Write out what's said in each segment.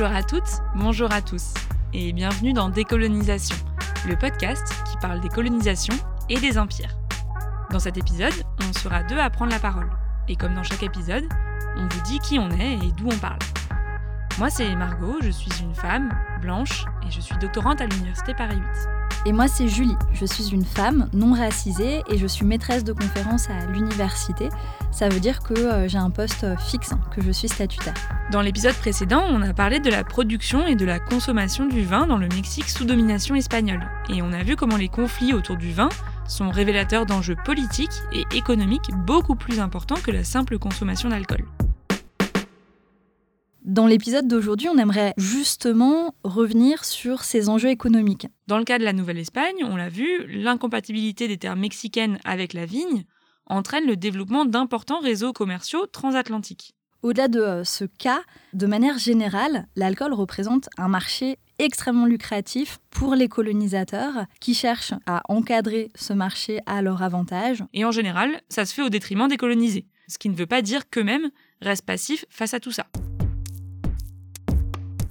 Bonjour à toutes, bonjour à tous, et bienvenue dans Décolonisation, le podcast qui parle des colonisations et des empires. Dans cet épisode, on sera deux à prendre la parole, et comme dans chaque épisode, on vous dit qui on est et d'où on parle. Moi, c'est Margot, je suis une femme, blanche, et je suis doctorante à l'Université Paris 8. Et moi, c'est Julie. Je suis une femme non racisée et je suis maîtresse de conférences à l'université. Ça veut dire que euh, j'ai un poste fixe, que je suis statutaire. Dans l'épisode précédent, on a parlé de la production et de la consommation du vin dans le Mexique sous domination espagnole. Et on a vu comment les conflits autour du vin sont révélateurs d'enjeux politiques et économiques beaucoup plus importants que la simple consommation d'alcool. Dans l'épisode d'aujourd'hui, on aimerait justement revenir sur ces enjeux économiques. Dans le cas de la Nouvelle-Espagne, on l'a vu, l'incompatibilité des terres mexicaines avec la vigne entraîne le développement d'importants réseaux commerciaux transatlantiques. Au-delà de euh, ce cas, de manière générale, l'alcool représente un marché extrêmement lucratif pour les colonisateurs qui cherchent à encadrer ce marché à leur avantage. Et en général, ça se fait au détriment des colonisés, ce qui ne veut pas dire qu'eux-mêmes restent passifs face à tout ça.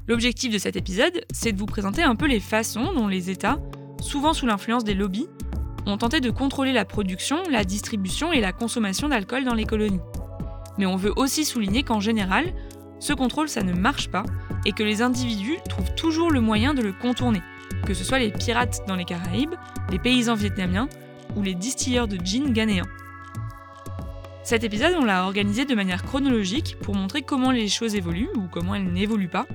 L'objectif de cet épisode, c'est de vous présenter un peu les façons dont les États, souvent sous l'influence des lobbies, ont tenté de contrôler la production, la distribution et la consommation d'alcool dans les colonies. Mais on veut aussi souligner qu'en général, ce contrôle, ça ne marche pas et que les individus trouvent toujours le moyen de le contourner, que ce soit les pirates dans les Caraïbes, les paysans vietnamiens ou les distilleurs de gin ghanéens. Cet épisode, on l'a organisé de manière chronologique pour montrer comment les choses évoluent ou comment elles n'évoluent pas,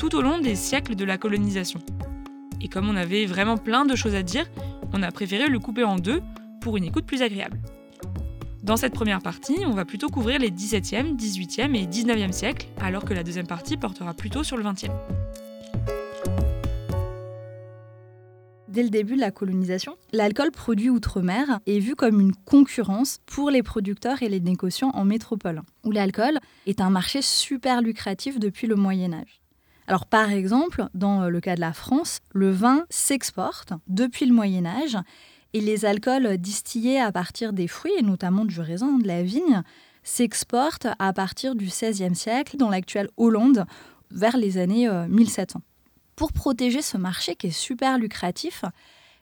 tout au long des siècles de la colonisation. Et comme on avait vraiment plein de choses à dire, on a préféré le couper en deux pour une écoute plus agréable. Dans cette première partie, on va plutôt couvrir les 17e, 18e et 19e siècles, alors que la deuxième partie portera plutôt sur le 20e. Dès le début de la colonisation, l'alcool produit outre-mer est vu comme une concurrence pour les producteurs et les négociants en métropole, où l'alcool est un marché super lucratif depuis le Moyen Âge. Alors par exemple, dans le cas de la France, le vin s'exporte depuis le Moyen Âge et les alcools distillés à partir des fruits, et notamment du raisin, de la vigne, s'exportent à partir du XVIe siècle dans l'actuelle Hollande vers les années 1700. Euh, Pour protéger ce marché qui est super lucratif,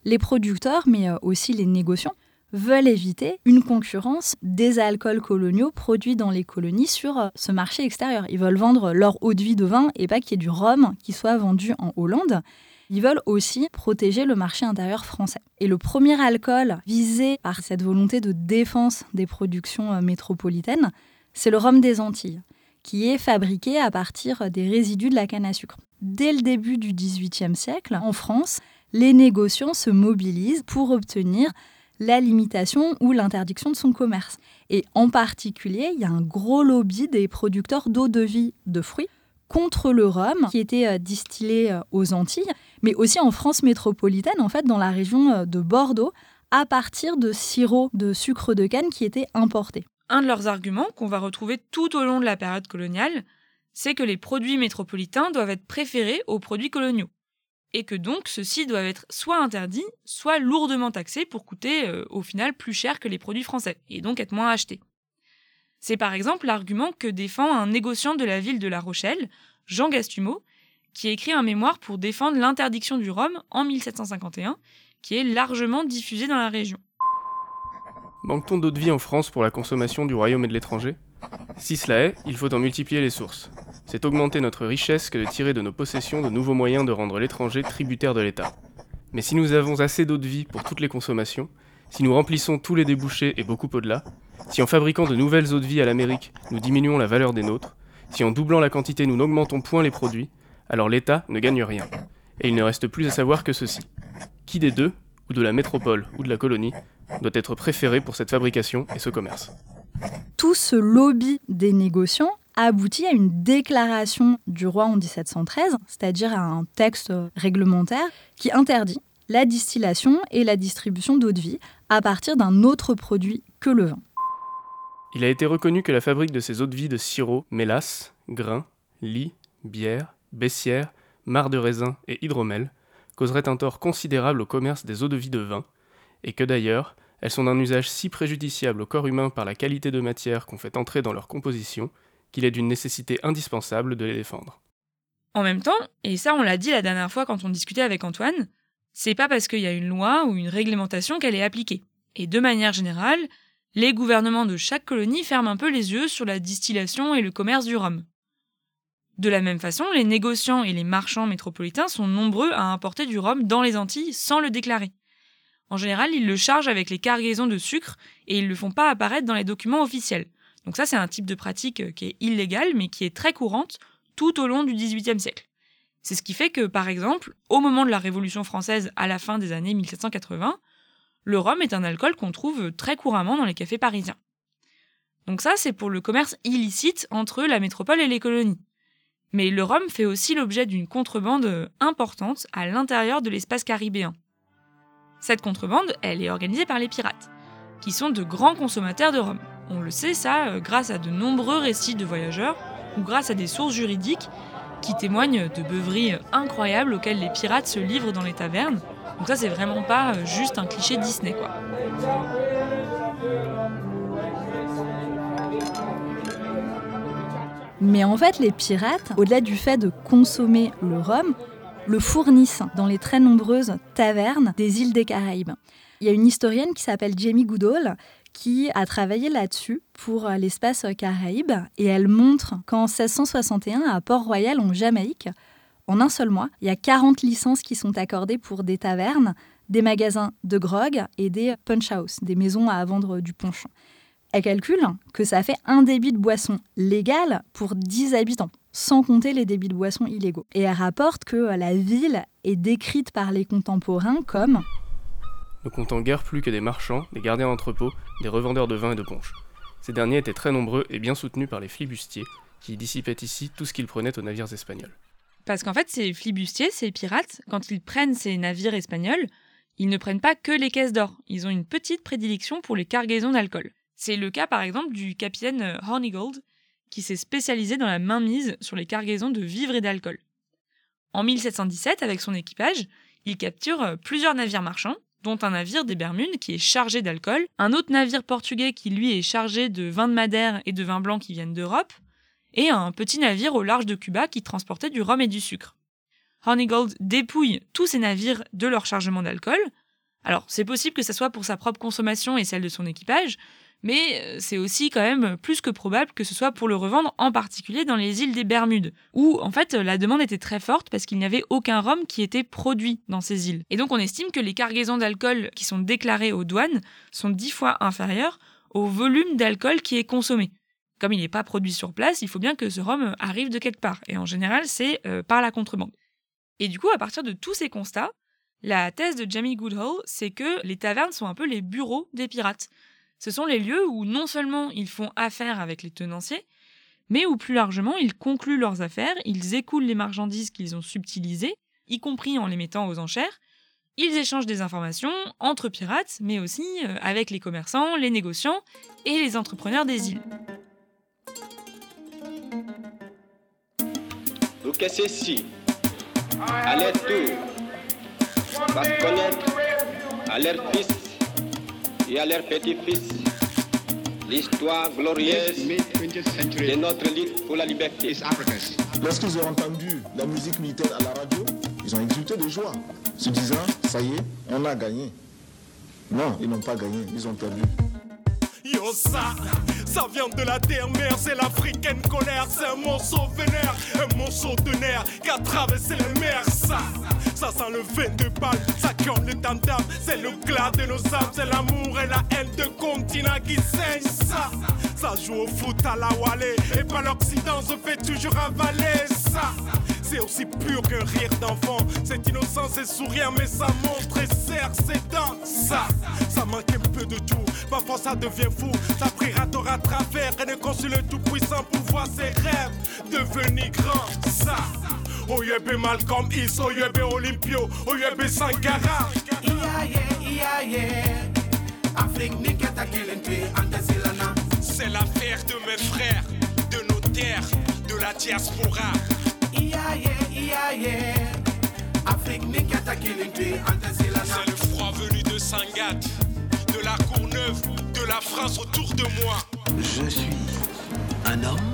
les producteurs, mais euh, aussi les négociants, veulent éviter une concurrence des alcools coloniaux produits dans les colonies sur euh, ce marché extérieur. Ils veulent vendre leur eau de vie de vin et pas qu'il y ait du rhum qui soit vendu en Hollande. Ils veulent aussi protéger le marché intérieur français. Et le premier alcool visé par cette volonté de défense des productions euh, métropolitaines, c'est le rhum des Antilles, qui est fabriqué à partir des résidus de la canne à sucre. Dès le début du XVIIIe siècle, en France, les négociants se mobilisent pour obtenir la limitation ou l'interdiction de son commerce. Et en particulier, il y a un gros lobby des producteurs d'eau de vie de fruits contre le rhum qui était euh, distillé euh, aux Antilles, mais aussi en France métropolitaine, en fait, dans la région euh, de Bordeaux, à partir de sirop de sucre de canne qui était importé. Un de leurs arguments qu'on va retrouver tout au long de la période coloniale, c'est que les produits métropolitains doivent être préférés aux produits coloniaux et que donc ceux-ci doivent être soit interdits, soit lourdement taxés pour coûter euh, au final plus cher que les produits français, et donc être moins achetés. C'est par exemple l'argument que défend un négociant de la ville de La Rochelle, Jean Gastumeau, qui écrit un mémoire pour défendre l'interdiction du rhum en 1751, qui est largement diffusé dans la région. Manque-t-on d'eau de vie en France pour la consommation du royaume et de l'étranger? Si cela est, il faut en multiplier les sources c'est augmenter notre richesse que de tirer de nos possessions de nouveaux moyens de rendre l'étranger tributaire de l'État. Mais si nous avons assez d'eau de vie pour toutes les consommations, si nous remplissons tous les débouchés et beaucoup au-delà, si en fabriquant de nouvelles eaux de vie à l'Amérique, nous diminuons la valeur des nôtres, si en doublant la quantité nous n'augmentons point les produits, alors l'État ne gagne rien. Et il ne reste plus à savoir que ceci. Qui des deux, ou de la métropole ou de la colonie, doit être préféré pour cette fabrication et ce commerce? Tout ce lobby des négociants a abouti à une déclaration du roi en 1713, c'est-à-dire à un texte réglementaire qui interdit la distillation et la distribution d'eau de vie à partir d'un autre produit que le vin. Il a été reconnu que la fabrique de ces eaux de vie de sirop, mélasse, grains, lit, bière, baissière, marc de raisin et hydromel causerait un tort considérable au commerce des eaux de vie de vin, et que d'ailleurs, elles sont d'un usage si préjudiciable au corps humain par la qualité de matière qu'on fait entrer dans leur composition qu'il est d'une nécessité indispensable de les défendre. En même temps, et ça on l'a dit la dernière fois quand on discutait avec Antoine, c'est pas parce qu'il y a une loi ou une réglementation qu'elle est appliquée. Et de manière générale, les gouvernements de chaque colonie ferment un peu les yeux sur la distillation et le commerce du rhum. De la même façon, les négociants et les marchands métropolitains sont nombreux à importer du rhum dans les Antilles sans le déclarer. En général, ils le chargent avec les cargaisons de sucre et ils ne le font pas apparaître dans les documents officiels. Donc ça, c'est un type de pratique qui est illégale mais qui est très courante tout au long du XVIIIe siècle. C'est ce qui fait que, par exemple, au moment de la Révolution française à la fin des années 1780, le rhum est un alcool qu'on trouve très couramment dans les cafés parisiens. Donc ça, c'est pour le commerce illicite entre la métropole et les colonies. Mais le rhum fait aussi l'objet d'une contrebande importante à l'intérieur de l'espace caribéen. Cette contrebande, elle est organisée par les pirates, qui sont de grands consommateurs de rhum. On le sait ça euh, grâce à de nombreux récits de voyageurs ou grâce à des sources juridiques qui témoignent de beuveries incroyables auxquelles les pirates se livrent dans les tavernes. Donc ça c'est vraiment pas euh, juste un cliché Disney quoi. Mais en fait, les pirates, au-delà du fait de consommer le rhum, le fournissent dans les très nombreuses tavernes des îles des Caraïbes. Il y a une historienne qui s'appelle Jamie Goodall qui a travaillé là-dessus pour l'espace Caraïbes et elle montre qu'en 1661, à Port-Royal, en Jamaïque, en un seul mois, il y a 40 licences qui sont accordées pour des tavernes, des magasins de grog et des punch house, des maisons à vendre du punch. Elle calcule que ça fait un débit de boisson légal pour 10 habitants, sans compter les débits de boisson illégaux. Et elle rapporte que la ville est décrite par les contemporains comme ne comptant guère plus que des marchands, des gardiens d'entrepôt, des revendeurs de vin et de punch. Ces derniers étaient très nombreux et bien soutenus par les flibustiers, qui dissipaient ici tout ce qu'ils prenaient aux navires espagnols. Parce qu'en fait, ces flibustiers, ces pirates, quand ils prennent ces navires espagnols, ils ne prennent pas que les caisses d'or, ils ont une petite prédilection pour les cargaisons d'alcool. C'est le cas par exemple du capitaine euh, Hornigold, qui s'est spécialisé dans la mainmise sur les cargaisons de vivres et d'alcool. En 1717, avec son équipage, il capture euh, plusieurs navires marchands, un navire des Bermudes qui est chargé d'alcool, un autre navire portugais qui lui est chargé de vin de Madère et de vin blanc qui viennent d'Europe, et un petit navire au large de Cuba qui transportait du rhum et du sucre. Hornigold dépouille tous ces navires de leur chargement d'alcool. Alors, c'est possible que ce soit pour sa propre consommation et celle de son équipage, mais euh, c'est aussi quand même plus que probable que ce soit pour le revendre, en particulier dans les îles des Bermudes, où en fait la demande était très forte parce qu'il n'y avait aucun rhum qui était produit dans ces îles. Et donc on estime que les cargaisons d'alcool qui sont déclarées aux douanes sont dix fois inférieures au volume d'alcool qui est consommé. Comme il n'est pas produit sur place, il faut bien que ce rhum arrive de quelque part, et en général c'est euh, par la contrebande. Et du coup, à partir de tous ces constats, la thèse de Jamie Goodall, c'est que les tavernes sont un peu les bureaux des pirates. Ce sont les lieux où non seulement ils font affaire avec les tenanciers, mais où plus largement ils concluent leurs affaires, ils écoulent les marchandises qu'ils ont subtilisées, y compris en les mettant aux enchères, ils échangent des informations entre pirates, mais aussi euh, avec les commerçants, les négociants et les entrepreneurs des îles. Et à leurs petits-fils l'histoire glorieuse de notre lutte pour la liberté. Lorsqu'ils ont entendu la musique militaire à la radio, ils ont exulté de joie, se disant, ça y est, on a gagné. Non, ils n'ont pas gagné, ils ont perdu. Yo, ça, ça vient de la terre mère, c'est l'africaine colère, c'est un morceau vénère, un morceau de nerf qui a traversé les mers, ça. Ça sent le vin de balle, ça comme les tam c'est le glas de nos âmes, c'est l'amour et la haine de continent qui saignent, ça. Ça joue au foot à la Wallée, et pas l'Occident se fait toujours avaler, ça. C'est aussi pur qu'un rire d'enfant. C'est innocent, c'est sourire, mais ça montre et serre ses dents. Ça, ça manque un peu de tout. Parfois ça devient fou. Ça priera à travers et ne conçut le tout-puissant pour voir ses rêves devenir grands. Ça. Oyebe Malcolm X, Oyebe Olympio, Oyebe Sankara. C'est l'affaire de mes frères, de nos terres, de la diaspora. C'est le froid venu de Sangat, de la Courneuve, de la France autour de moi. Je suis un homme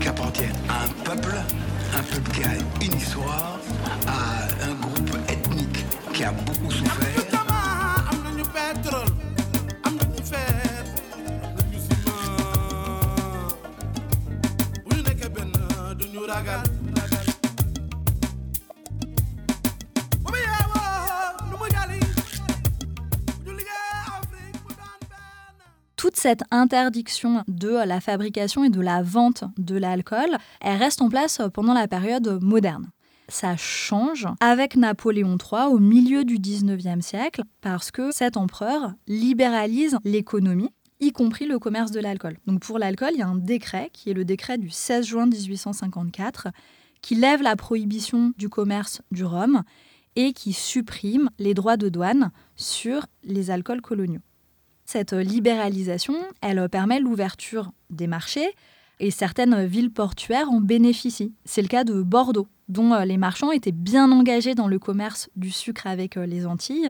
qui appartient à un peuple un peuple qui a une histoire, à un groupe ethnique qui a beaucoup souffert. Cette interdiction de la fabrication et de la vente de l'alcool, elle reste en place pendant la période moderne. Ça change avec Napoléon III au milieu du 19e siècle parce que cet empereur libéralise l'économie y compris le commerce de l'alcool. Donc pour l'alcool, il y a un décret qui est le décret du 16 juin 1854 qui lève la prohibition du commerce du rhum et qui supprime les droits de douane sur les alcools coloniaux. Cette libéralisation, elle permet l'ouverture des marchés et certaines villes portuaires en bénéficient. C'est le cas de Bordeaux, dont euh, les marchands étaient bien engagés dans le commerce du sucre avec euh, les Antilles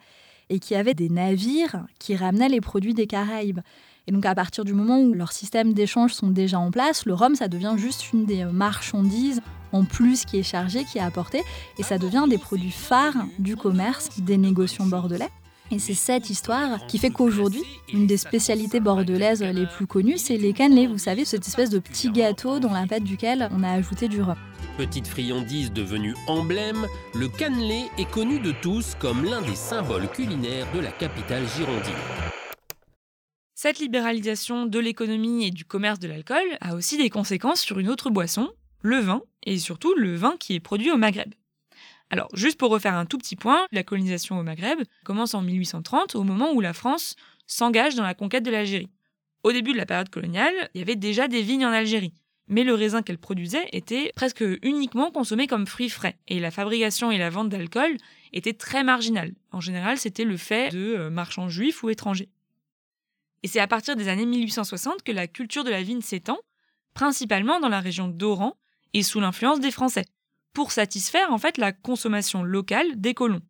et qui avaient des navires qui ramenaient les produits des Caraïbes. Et donc à partir du moment où leurs systèmes d'échange sont déjà en place, le rhum, ça devient juste une des marchandises en plus qui est chargée, qui est apportée, et ça devient des produits phares du commerce des négociants bordelais. Et c'est cette histoire qui fait qu'aujourd'hui, une des spécialités bordelaises les plus connues, c'est les cannelés. Vous savez, cette espèce de petit gâteau dans la pâte duquel on a ajouté du rhum. Petite friandise devenue emblème, le cannelé est connu de tous comme l'un des symboles culinaires de la capitale girondine. Cette libéralisation de l'économie et du commerce de l'alcool a aussi des conséquences sur une autre boisson, le vin, et surtout le vin qui est produit au Maghreb. Alors, juste pour refaire un tout petit point, la colonisation au Maghreb commence en 1830, au moment où la France s'engage dans la conquête de l'Algérie. Au début de la période coloniale, il y avait déjà des vignes en Algérie, mais le raisin qu'elle produisait était presque uniquement consommé comme fruit frais, et la fabrication et la vente d'alcool étaient très marginales. En général, c'était le fait de euh, marchands juifs ou étrangers. Et c'est à partir des années 1860 que la culture de la vigne s'étend, principalement dans la région d'Oran et sous l'influence des Français pour satisfaire en fait la consommation locale des colons.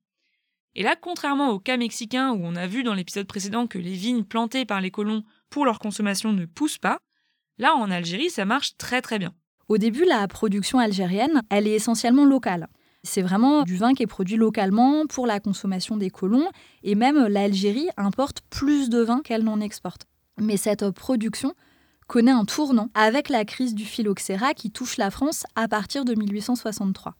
Et là, contrairement au cas mexicain où on a vu dans l'épisode précédent que les vignes plantées par les colons pour leur consommation ne poussent pas, là en Algérie ça marche très très bien. Au début, la production algérienne, elle est essentiellement locale. C'est vraiment du vin qui est produit localement pour la consommation des colons, et même l'Algérie importe plus de vin qu'elle n'en exporte. Mais cette production connaît un tournant avec la crise du phylloxéra qui touche la France à partir de 1863.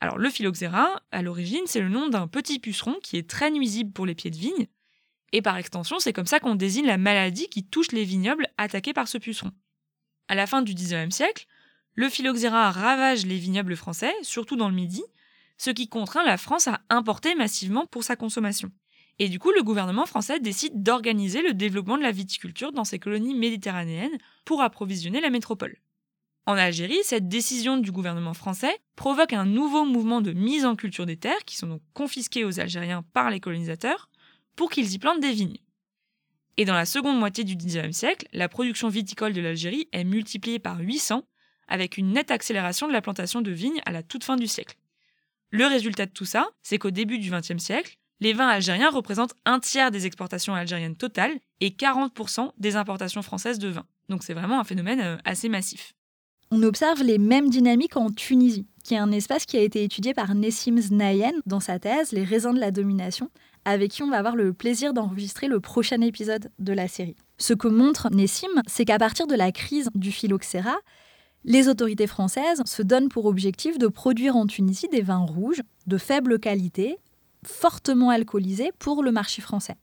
Alors le phylloxéra, à l'origine, c'est le nom d'un petit puceron qui est très nuisible pour les pieds de vigne, et par extension, c'est comme ça qu'on désigne la maladie qui touche les vignobles attaqués par ce puceron. À la fin du XIXe siècle, le phylloxéra ravage les vignobles français, surtout dans le Midi, ce qui contraint la France à importer massivement pour sa consommation. Et du coup, le gouvernement français décide d'organiser le développement de la viticulture dans ses colonies méditerranéennes pour approvisionner la métropole. En Algérie, cette décision du gouvernement français provoque un nouveau mouvement de mise en culture des terres qui sont donc confisquées aux Algériens par les colonisateurs pour qu'ils y plantent des vignes. Et dans la seconde moitié du XIXe siècle, la production viticole de l'Algérie est multipliée par 800 avec une nette accélération de la plantation de vignes à la toute fin du siècle. Le résultat de tout ça, c'est qu'au début du XXe siècle, les vins algériens représentent un tiers des exportations algériennes totales et 40% des importations françaises de vin. Donc c'est vraiment un phénomène euh, assez massif. On observe les mêmes dynamiques en Tunisie, qui est un espace qui a été étudié par Nessim Znayen dans sa thèse Les raisins de la domination, avec qui on va avoir le plaisir d'enregistrer le prochain épisode de la série. Ce que montre Nessim, c'est qu'à partir de la crise du phylloxéra, les autorités françaises se donnent pour objectif de produire en Tunisie des vins rouges de faible qualité, fortement alcoolisé pour le marché français.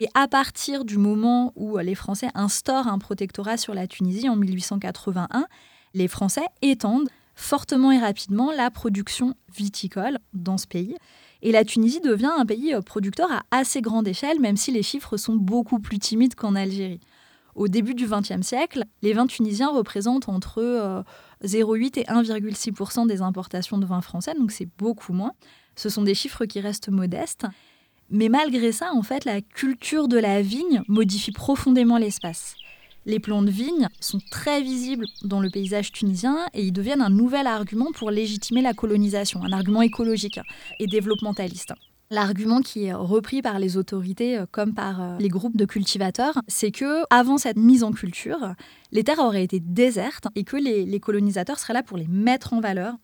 Et à partir du moment où les Français instaurent un protectorat sur la Tunisie en 1881, les Français étendent fortement et rapidement la production viticole dans ce pays. Et la Tunisie devient un pays producteur à assez grande échelle, même si les chiffres sont beaucoup plus timides qu'en Algérie. Au début du XXe siècle, les vins tunisiens représentent entre 0,8 euh, et 1,6 des importations de vins français, donc c'est beaucoup moins. Ce sont des chiffres qui restent modestes. Mais malgré ça, en fait, la culture de la vigne modifie profondément l'espace. Les plants de vigne sont très visibles dans le paysage tunisien et ils deviennent un nouvel argument pour légitimer la colonisation, un argument écologique et développementaliste. L'argument qui est repris par les autorités euh, comme par euh, les groupes de cultivateurs, c'est que avant cette mise en culture, les terres auraient été désertes et que les, les colonisateurs seraient là pour les mettre en valeur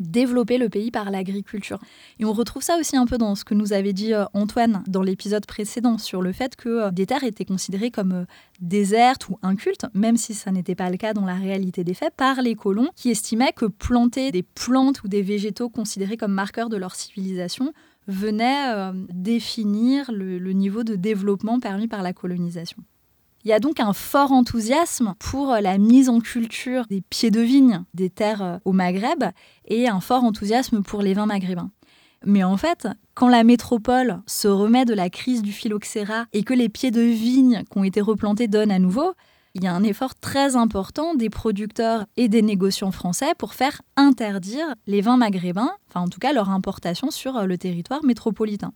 développer le pays par l'agriculture. Et on retrouve ça aussi un peu dans ce que nous avait dit euh, Antoine dans l'épisode précédent sur le fait que euh, des terres étaient considérées comme euh, désertes ou incultes, même si ça n'était pas le cas dans la réalité des faits, par les colons qui estimaient que planter des plantes ou des végétaux considérés comme marqueurs de leur civilisation venait définir le niveau de développement permis par la colonisation. Il y a donc un fort enthousiasme pour euh, la mise en culture des pieds de vigne des terres euh, au Maghreb et un fort enthousiasme pour les vins maghrébins. Mais en fait, quand la métropole se remet de la crise du phylloxéra et que les pieds de vigne qui ont été replantés donnent à nouveau, il y a un effort très important des producteurs et des négociants français pour faire interdire les vins maghrébins, enfin en tout cas leur importation sur euh, le territoire métropolitain.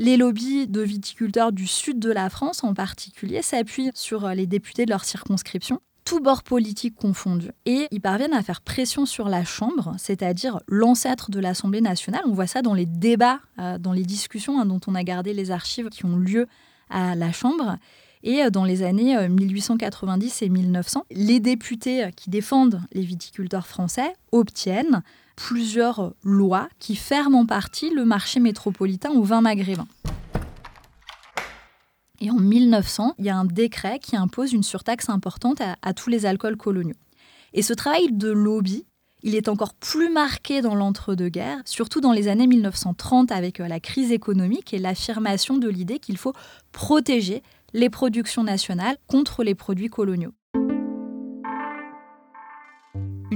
Les lobbies de viticulteurs du sud de la France en particulier s'appuient sur euh, les députés de leur circonscription tous bords politiques confondus. Et ils parviennent à faire pression sur la Chambre, c'est-à-dire l'ancêtre de l'Assemblée nationale. On voit ça dans les débats, euh, dans les discussions hein, dont on a gardé les archives qui ont lieu à la Chambre. Et euh, dans les années 1890 et 1900, les députés qui défendent les viticulteurs français obtiennent plusieurs lois qui ferment en partie le marché métropolitain au vin maghrébin. Et en 1900, il y a un décret qui impose une surtaxe importante à, tous les alcools coloniaux. Et ce travail de lobby, il est encore plus marqué dans l'entre-deux-guerres, surtout dans les années 1930 avec euh, la crise économique et l'affirmation de l'idée qu'il faut protéger les productions nationales contre les produits coloniaux.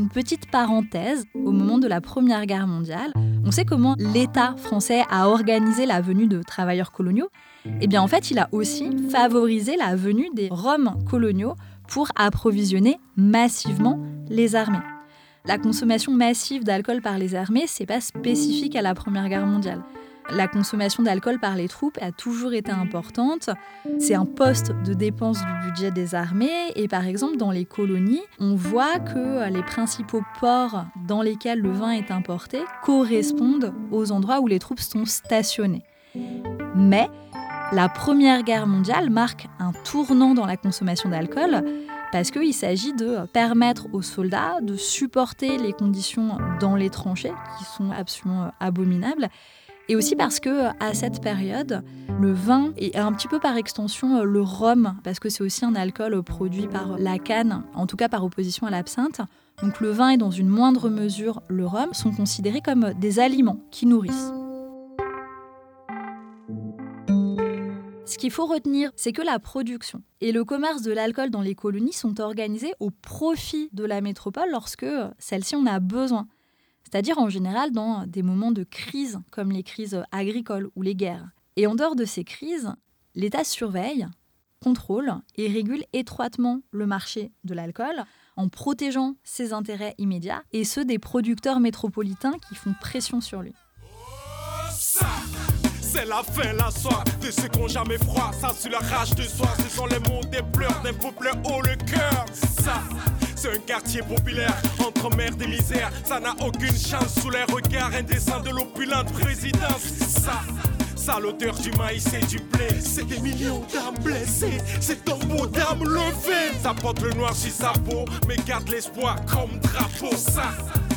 Une petite parenthèse, au moment de la Première Guerre mondiale, on sait comment l'État français a organisé la venue de travailleurs coloniaux. Eh bien en fait, il a aussi favorisé la venue des Roms coloniaux pour approvisionner massivement les armées. La consommation massive d'alcool par les armées, c'est pas spécifique à la Première Guerre mondiale. La consommation d'alcool par les troupes a toujours été importante. C'est un poste de dépense du budget des armées. Et par exemple, dans les colonies, on voit que les principaux ports dans lesquels le vin est importé correspondent aux endroits où les troupes sont stationnées. Mais la Première Guerre mondiale marque un tournant dans la consommation d'alcool parce qu'il s'agit de permettre aux soldats de supporter les conditions dans les tranchées qui sont absolument abominables et aussi parce que à cette période, le vin et un petit peu par extension le rhum, parce que c'est aussi un alcool produit par la canne, en tout cas par opposition à l'absinthe. Donc le vin et dans une moindre mesure le rhum sont considérés comme des aliments qui nourrissent. Ce qu'il faut retenir, c'est que la production et le commerce de l'alcool dans les colonies sont organisés au profit de la métropole lorsque celle-ci en a besoin c'est-à-dire en général dans des moments de crise comme les crises agricoles ou les guerres. Et en dehors de ces crises, l'État surveille, contrôle et régule étroitement le marché de l'alcool en protégeant ses intérêts immédiats et ceux des producteurs métropolitains qui font pression sur lui. C'est la fin, la de ceux qui froid. Ça, sur la rage de soi, ce sont les mots des pleurs haut le cœur. C'est un quartier populaire entre mer et misère. Ça n'a aucune chance sous les regards indécents de l'opulente présidence. Ça. Ça l'odeur du maïs et du blé C'est des millions d'âmes blessées C'est un beau d'âmes levées Ça porte le noir sur sa peau Mais garde l'espoir comme drapeau Ça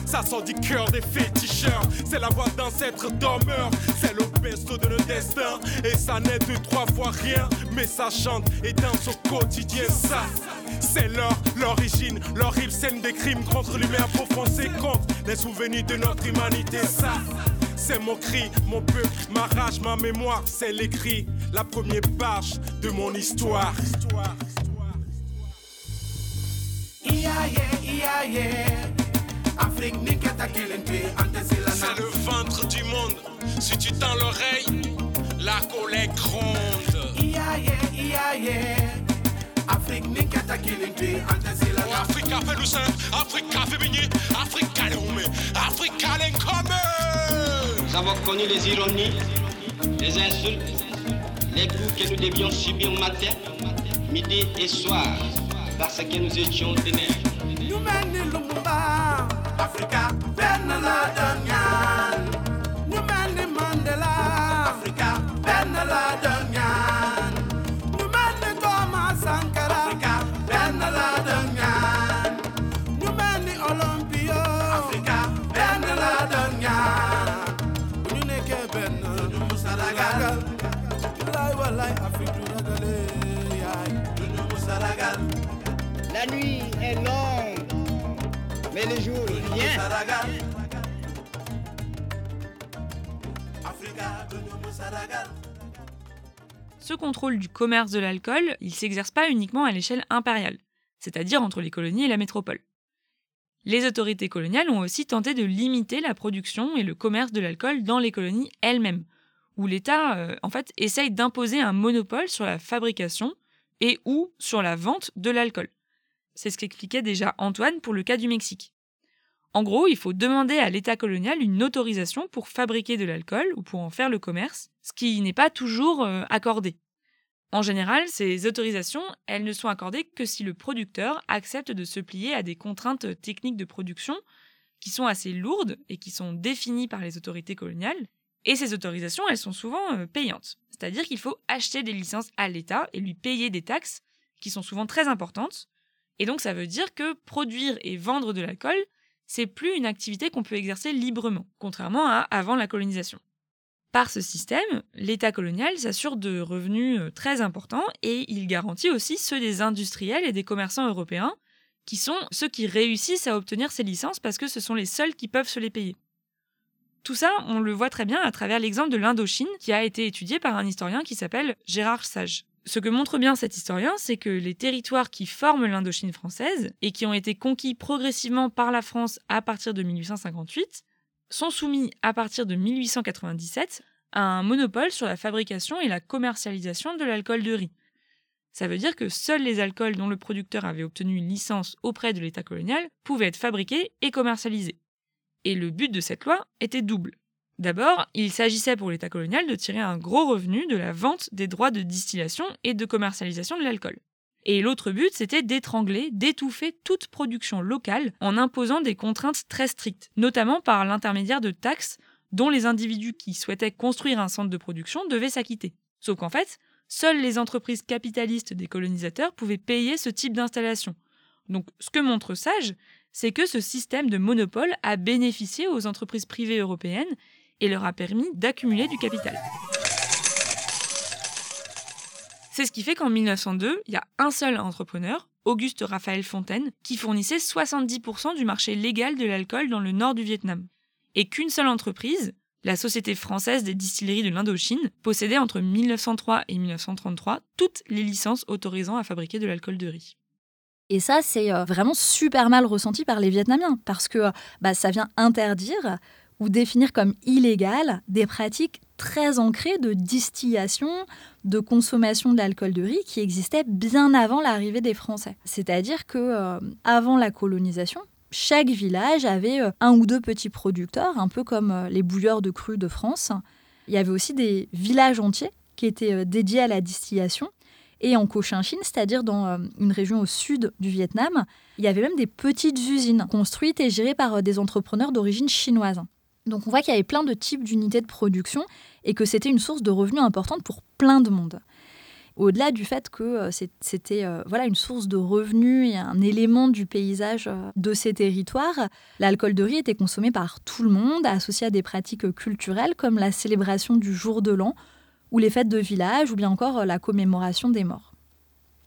ça sort du cœur des féticheurs. C'est la voix d'ancêtre dormeur. C'est le pesto de nos destins. Et ça n'est de trois fois rien. Mais ça chante et danse au quotidien. Ça, c'est leur, l'origine. L'horrible scène des crimes contre l'humain profond. C'est contre les souvenirs de notre humanité. Ça. C'est mon cri, mon peuple, ma rage, ma mémoire, c'est l'écrit, la première page de mon histoire. C'est le ventre du monde. Si tu tends l'oreille, la colère gronde. Afrique ni kata kilinti antesila oh, Africa fait le sein, Africa baigner, Africa l'homme, Africa Nous avons connu les ironies, les insultes, les coups que nous devions subir matin, midi et soir, parce que nous étions ténèbres. Nous menons Lumumba Africa nuit est longue, mais le jour vient. Ce contrôle du commerce de l'alcool, il s'exerce pas uniquement à l'échelle impériale, c'est-à-dire entre les colonies et la métropole. Les autorités coloniales ont aussi tenté de limiter la production et le commerce de l'alcool dans les colonies elles-mêmes, où l'État euh, en fait essaye d'imposer un monopole sur la fabrication et ou sur la vente de l'alcool. C'est ce qu'expliquait déjà Antoine pour le cas du Mexique. En gros, il faut demander à l'État colonial une autorisation pour fabriquer de l'alcool ou pour en faire le commerce, ce qui n'est pas toujours euh, accordé. En général, ces autorisations, elles ne sont accordées que si le producteur accepte de se plier à des contraintes techniques de production qui sont assez lourdes et qui sont définies par les autorités coloniales. Et ces autorisations, elles sont souvent euh, payantes. C'est-à-dire qu'il faut acheter des licences à l'État et lui payer des taxes qui sont souvent très importantes. Et donc ça veut dire que produire et vendre de l'alcool, c'est plus une activité qu'on peut exercer librement, contrairement à avant la colonisation. Par ce système, l'État colonial s'assure de revenus euh, très importants et il garantit aussi ceux des industriels et des commerçants européens, qui sont ceux qui réussissent à obtenir ces licences parce que ce sont les seuls qui peuvent se les payer. Tout ça, on le voit très bien à travers l'exemple de l'Indochine qui a été étudié par un historien qui s'appelle Gérard Sage. Ce que montre bien cet historien, c'est que les territoires qui forment l'Indochine française et qui ont été conquis progressivement par la France à partir de 1858 sont soumis à partir de 1897 à un monopole sur la fabrication et la commercialisation de l'alcool de riz. Ça veut dire que seuls les alcools dont le producteur avait obtenu une licence auprès de l'État colonial pouvaient être fabriqués et commercialisés. Et le but de cette loi était double. D'abord, il s'agissait pour l'État colonial de tirer un gros revenu de la vente des droits de distillation et de commercialisation de l'alcool. Et l'autre but, c'était d'étrangler, d'étouffer toute production locale en imposant des contraintes très strictes, notamment par l'intermédiaire de taxes dont les individus qui souhaitaient construire un centre de production devaient s'acquitter. Sauf qu'en fait, seules les entreprises capitalistes des colonisateurs pouvaient payer ce type d'installation. Donc ce que montre Sage, c'est que ce système de monopole a bénéficié aux entreprises privées européennes et leur a permis d'accumuler du capital. C'est ce qui fait qu'en 1902, il y a un seul entrepreneur, Auguste Raphaël Fontaine, qui fournissait 70% du marché légal de l'alcool dans le nord du Vietnam. Et qu'une seule entreprise, la Société française des distilleries de l'Indochine, possédait entre 1903 et 1933 toutes les licences autorisant à fabriquer de l'alcool de riz. Et ça, c'est euh, vraiment super mal ressenti par les Vietnamiens, parce que bah, ça vient interdire ou définir comme illégal des pratiques très ancrées de distillation, de consommation de l'alcool de riz qui existaient bien avant l'arrivée des Français. C'est-à-dire que euh, avant la colonisation, chaque village avait euh, un ou deux petits producteurs, un peu comme euh, les bouilleurs de cru de France. Il y avait aussi des villages entiers qui étaient dédiés à la distillation. Et en Cochinchine, c'est-à-dire dans une région au sud du Vietnam, il y avait même des petites usines construites et gérées par des entrepreneurs d'origine chinoise. Donc on voit qu'il y avait plein de types d'unités de production et que c'était une source de revenus importante pour plein de monde. Au-delà du fait que euh, c'était euh, voilà une source de revenus et un élément du paysage euh, de ces territoires, l'alcool de riz était consommé par tout le monde, associé à des pratiques culturelles comme la célébration du jour de l'an ou les fêtes de village ou bien encore la commémoration des morts.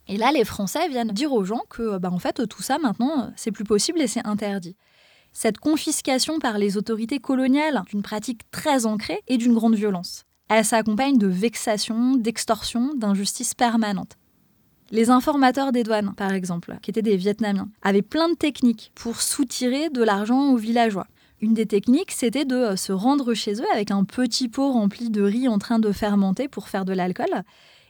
Et là, les Français viennent dire aux gens que bah, en fait tout ça maintenant c'est plus possible et c'est interdit. Cette confiscation par les autorités coloniales d'une pratique très ancrée et d'une grande violence. Elle s'accompagne de vexations, d'extorsions, d'injustices permanentes. Les informateurs des douanes, par exemple, qui étaient des Vietnamiens, avaient plein de techniques pour soutirer de l'argent aux villageois. Une des techniques, c'était de euh, se rendre chez eux avec un petit pot rempli de riz en train de fermenter pour faire de l'alcool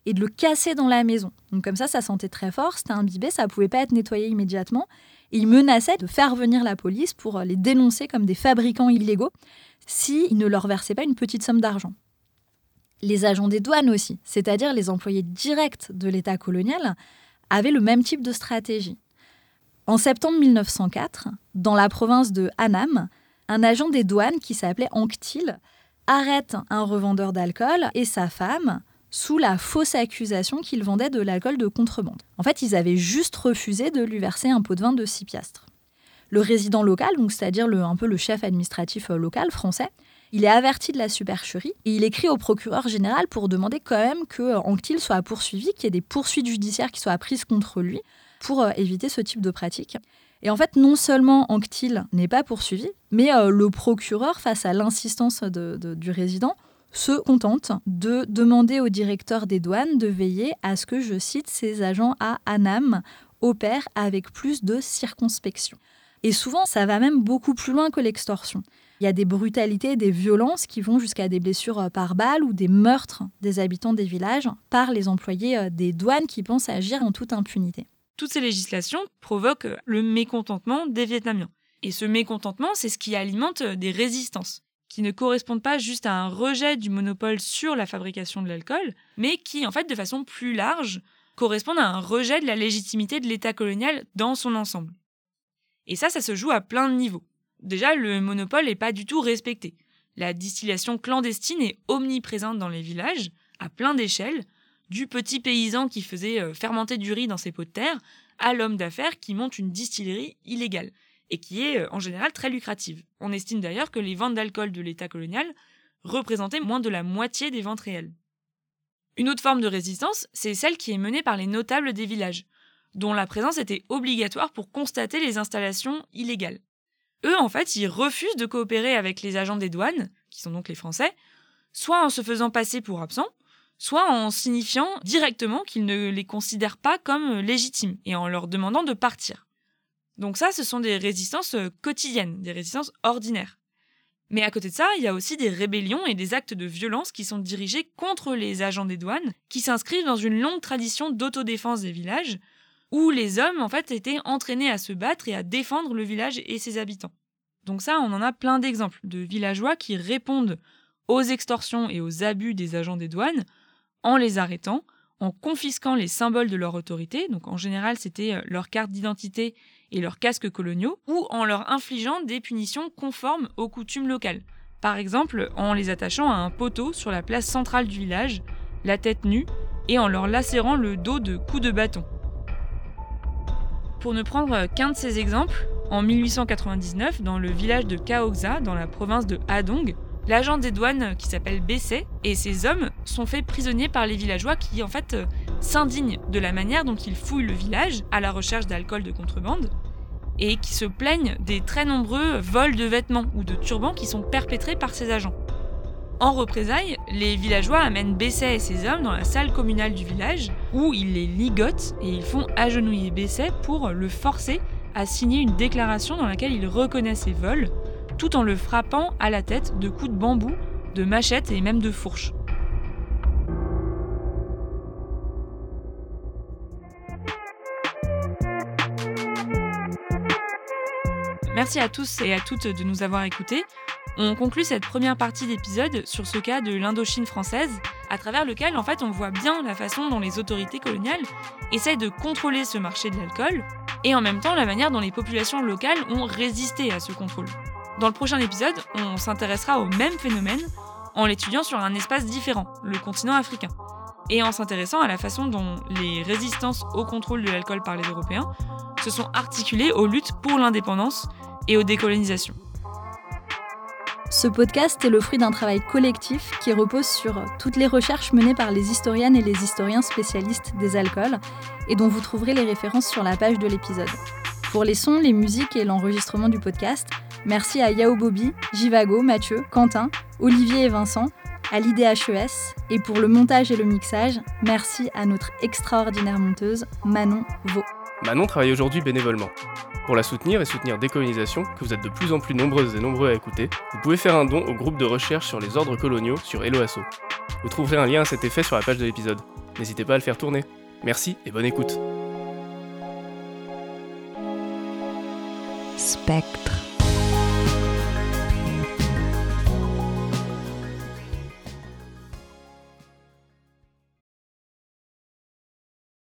et de le casser dans la maison. Donc comme ça, ça sentait très fort, c'était imbibé, ça ne pouvait pas être nettoyé immédiatement il menaçait de faire venir la police pour les dénoncer comme des fabricants illégaux s'ils ne leur versaient pas une petite somme d'argent. Les agents des douanes aussi, c'est-à-dire les employés directs de l'État colonial, avaient le même type de stratégie. En septembre 1904, dans la province de Hanam, un agent des douanes qui s'appelait Anctil arrête un revendeur d'alcool et sa femme sous la fausse accusation qu'il vendait de l'alcool de contrebande. En fait, ils avaient juste refusé de lui verser un pot de vin de 6 piastres. Le résident local, c'est-à-dire un le chef administratif euh, local français, Il est averti de la supercherie et il écrit au procureur général pour demander quand même que Anctil soit poursuivi, qu'il y ait des poursuites judiciaires qui soient prises contre lui pour éviter ce type de pratique. Et en fait, non seulement Anctil n'est pas poursuivi, mais le procureur, face à l'insistance du résident, se contente de demander au directeur des douanes de veiller à ce que, je cite, ses agents à Annam opèrent avec plus de circonspection. Et souvent, ça va même beaucoup plus loin que l'extorsion. Il y a des brutalités, des violences qui vont jusqu'à des blessures euh, par balle ou des meurtres des habitants des villages par les employés euh, des douanes qui pensent agir en toute impunité. Toutes ces législations provoquent le mécontentement des Vietnamiens. Et ce mécontentement, c'est ce qui alimente des résistances qui ne correspondent pas juste à un rejet du monopole sur la fabrication de l'alcool, mais qui, en fait, de façon plus large, correspondent à un rejet de la légitimité de l'État colonial dans son ensemble. Et ça, ça se joue à plein de niveaux. Déjà, le monopole n'est pas du tout respecté. La distillation clandestine est omniprésente dans les villages, à plein d'échelles, du petit paysan qui faisait euh, fermenter du riz dans ses pots de terre, à l'homme d'affaires qui monte une distillerie illégale et qui est euh, en général très lucrative. On estime d'ailleurs que les ventes d'alcool de l'État colonial représentaient moins de la moitié des ventes réelles. Une autre forme de résistance, c'est celle qui est menée par les notables des villages, dont la présence était obligatoire pour constater les installations illégales. Eux, en fait, ils refusent de coopérer avec les agents des douanes, qui sont donc les Français, soit en se faisant passer pour absents, soit en signifiant directement qu'ils ne les considèrent pas comme légitimes et en leur demandant de partir. Donc ça, ce sont des résistances euh, quotidiennes, des résistances ordinaires. Mais à côté de ça, il y a aussi des rébellions et des actes de violence qui sont dirigés contre les agents des douanes, qui s'inscrivent dans une longue tradition d'autodéfense des villages, où les hommes en fait étaient entraînés à se battre et à défendre le village et ses habitants. Donc ça, on en a plein d'exemples de villageois qui répondent aux extorsions et aux abus des agents des douanes en les arrêtant, en confisquant les symboles de leur autorité, donc en général c'était euh, leur carte d'identité et leurs casques coloniaux, ou en leur infligeant des punitions conformes aux coutumes locales. Par exemple, en les attachant à un poteau sur la place centrale du village, la tête nue, et en leur lacérant le dos de coups de bâton. Pour ne prendre qu'un de ces exemples, en 1899, dans le village de Kaoxa, dans la province de Hadong, l'agent des douanes qui s'appelle Besset et ses hommes sont faits prisonniers par les villageois qui en fait s'indignent de la manière dont ils fouillent le village à la recherche d'alcool de contrebande et qui se plaignent des très nombreux vols de vêtements ou de turbans qui sont perpétrés par ces agents. En représailles, les villageois amènent Besset et ses hommes dans la salle communale du village où ils les ligotent et ils font agenouiller Besset pour le forcer à signer une déclaration dans laquelle il reconnaît ses vols, tout en le frappant à la tête de coups de bambou, de machettes et même de fourches. Merci à tous et à toutes de nous avoir écoutés. On conclut cette première partie d'épisode sur ce cas de l'Indochine française, à travers lequel en fait on voit bien la façon dont les autorités coloniales essaient de contrôler ce marché de l'alcool, et en même temps la manière dont les populations locales ont résisté à ce contrôle. Dans le prochain épisode, on s'intéressera au même phénomène en l'étudiant sur un espace différent, le continent africain, et en s'intéressant à la façon dont les résistances au contrôle de l'alcool par les Européens se sont articulées aux luttes pour l'indépendance et aux décolonisations. Ce podcast est le fruit d'un travail collectif qui repose sur toutes les recherches menées par les historiennes et les historiens spécialistes des alcools et dont vous trouverez les références sur la page de l'épisode. Pour les sons, les musiques et l'enregistrement du podcast, merci à Yao Bobby, Jivago, Mathieu, Quentin, Olivier et Vincent, à l'IDHES, et pour le montage et le mixage, merci à notre extraordinaire monteuse, Manon Vaux. Manon travaille aujourd'hui bénévolement. Pour la soutenir et soutenir Décolonisation, que vous êtes de plus en plus nombreuses et nombreux à écouter, vous pouvez faire un don au groupe de recherche sur les ordres coloniaux sur Eloasso. Vous trouverez un lien à cet effet sur la page de l'épisode. N'hésitez pas à le faire tourner. Merci et bonne écoute. Spectre.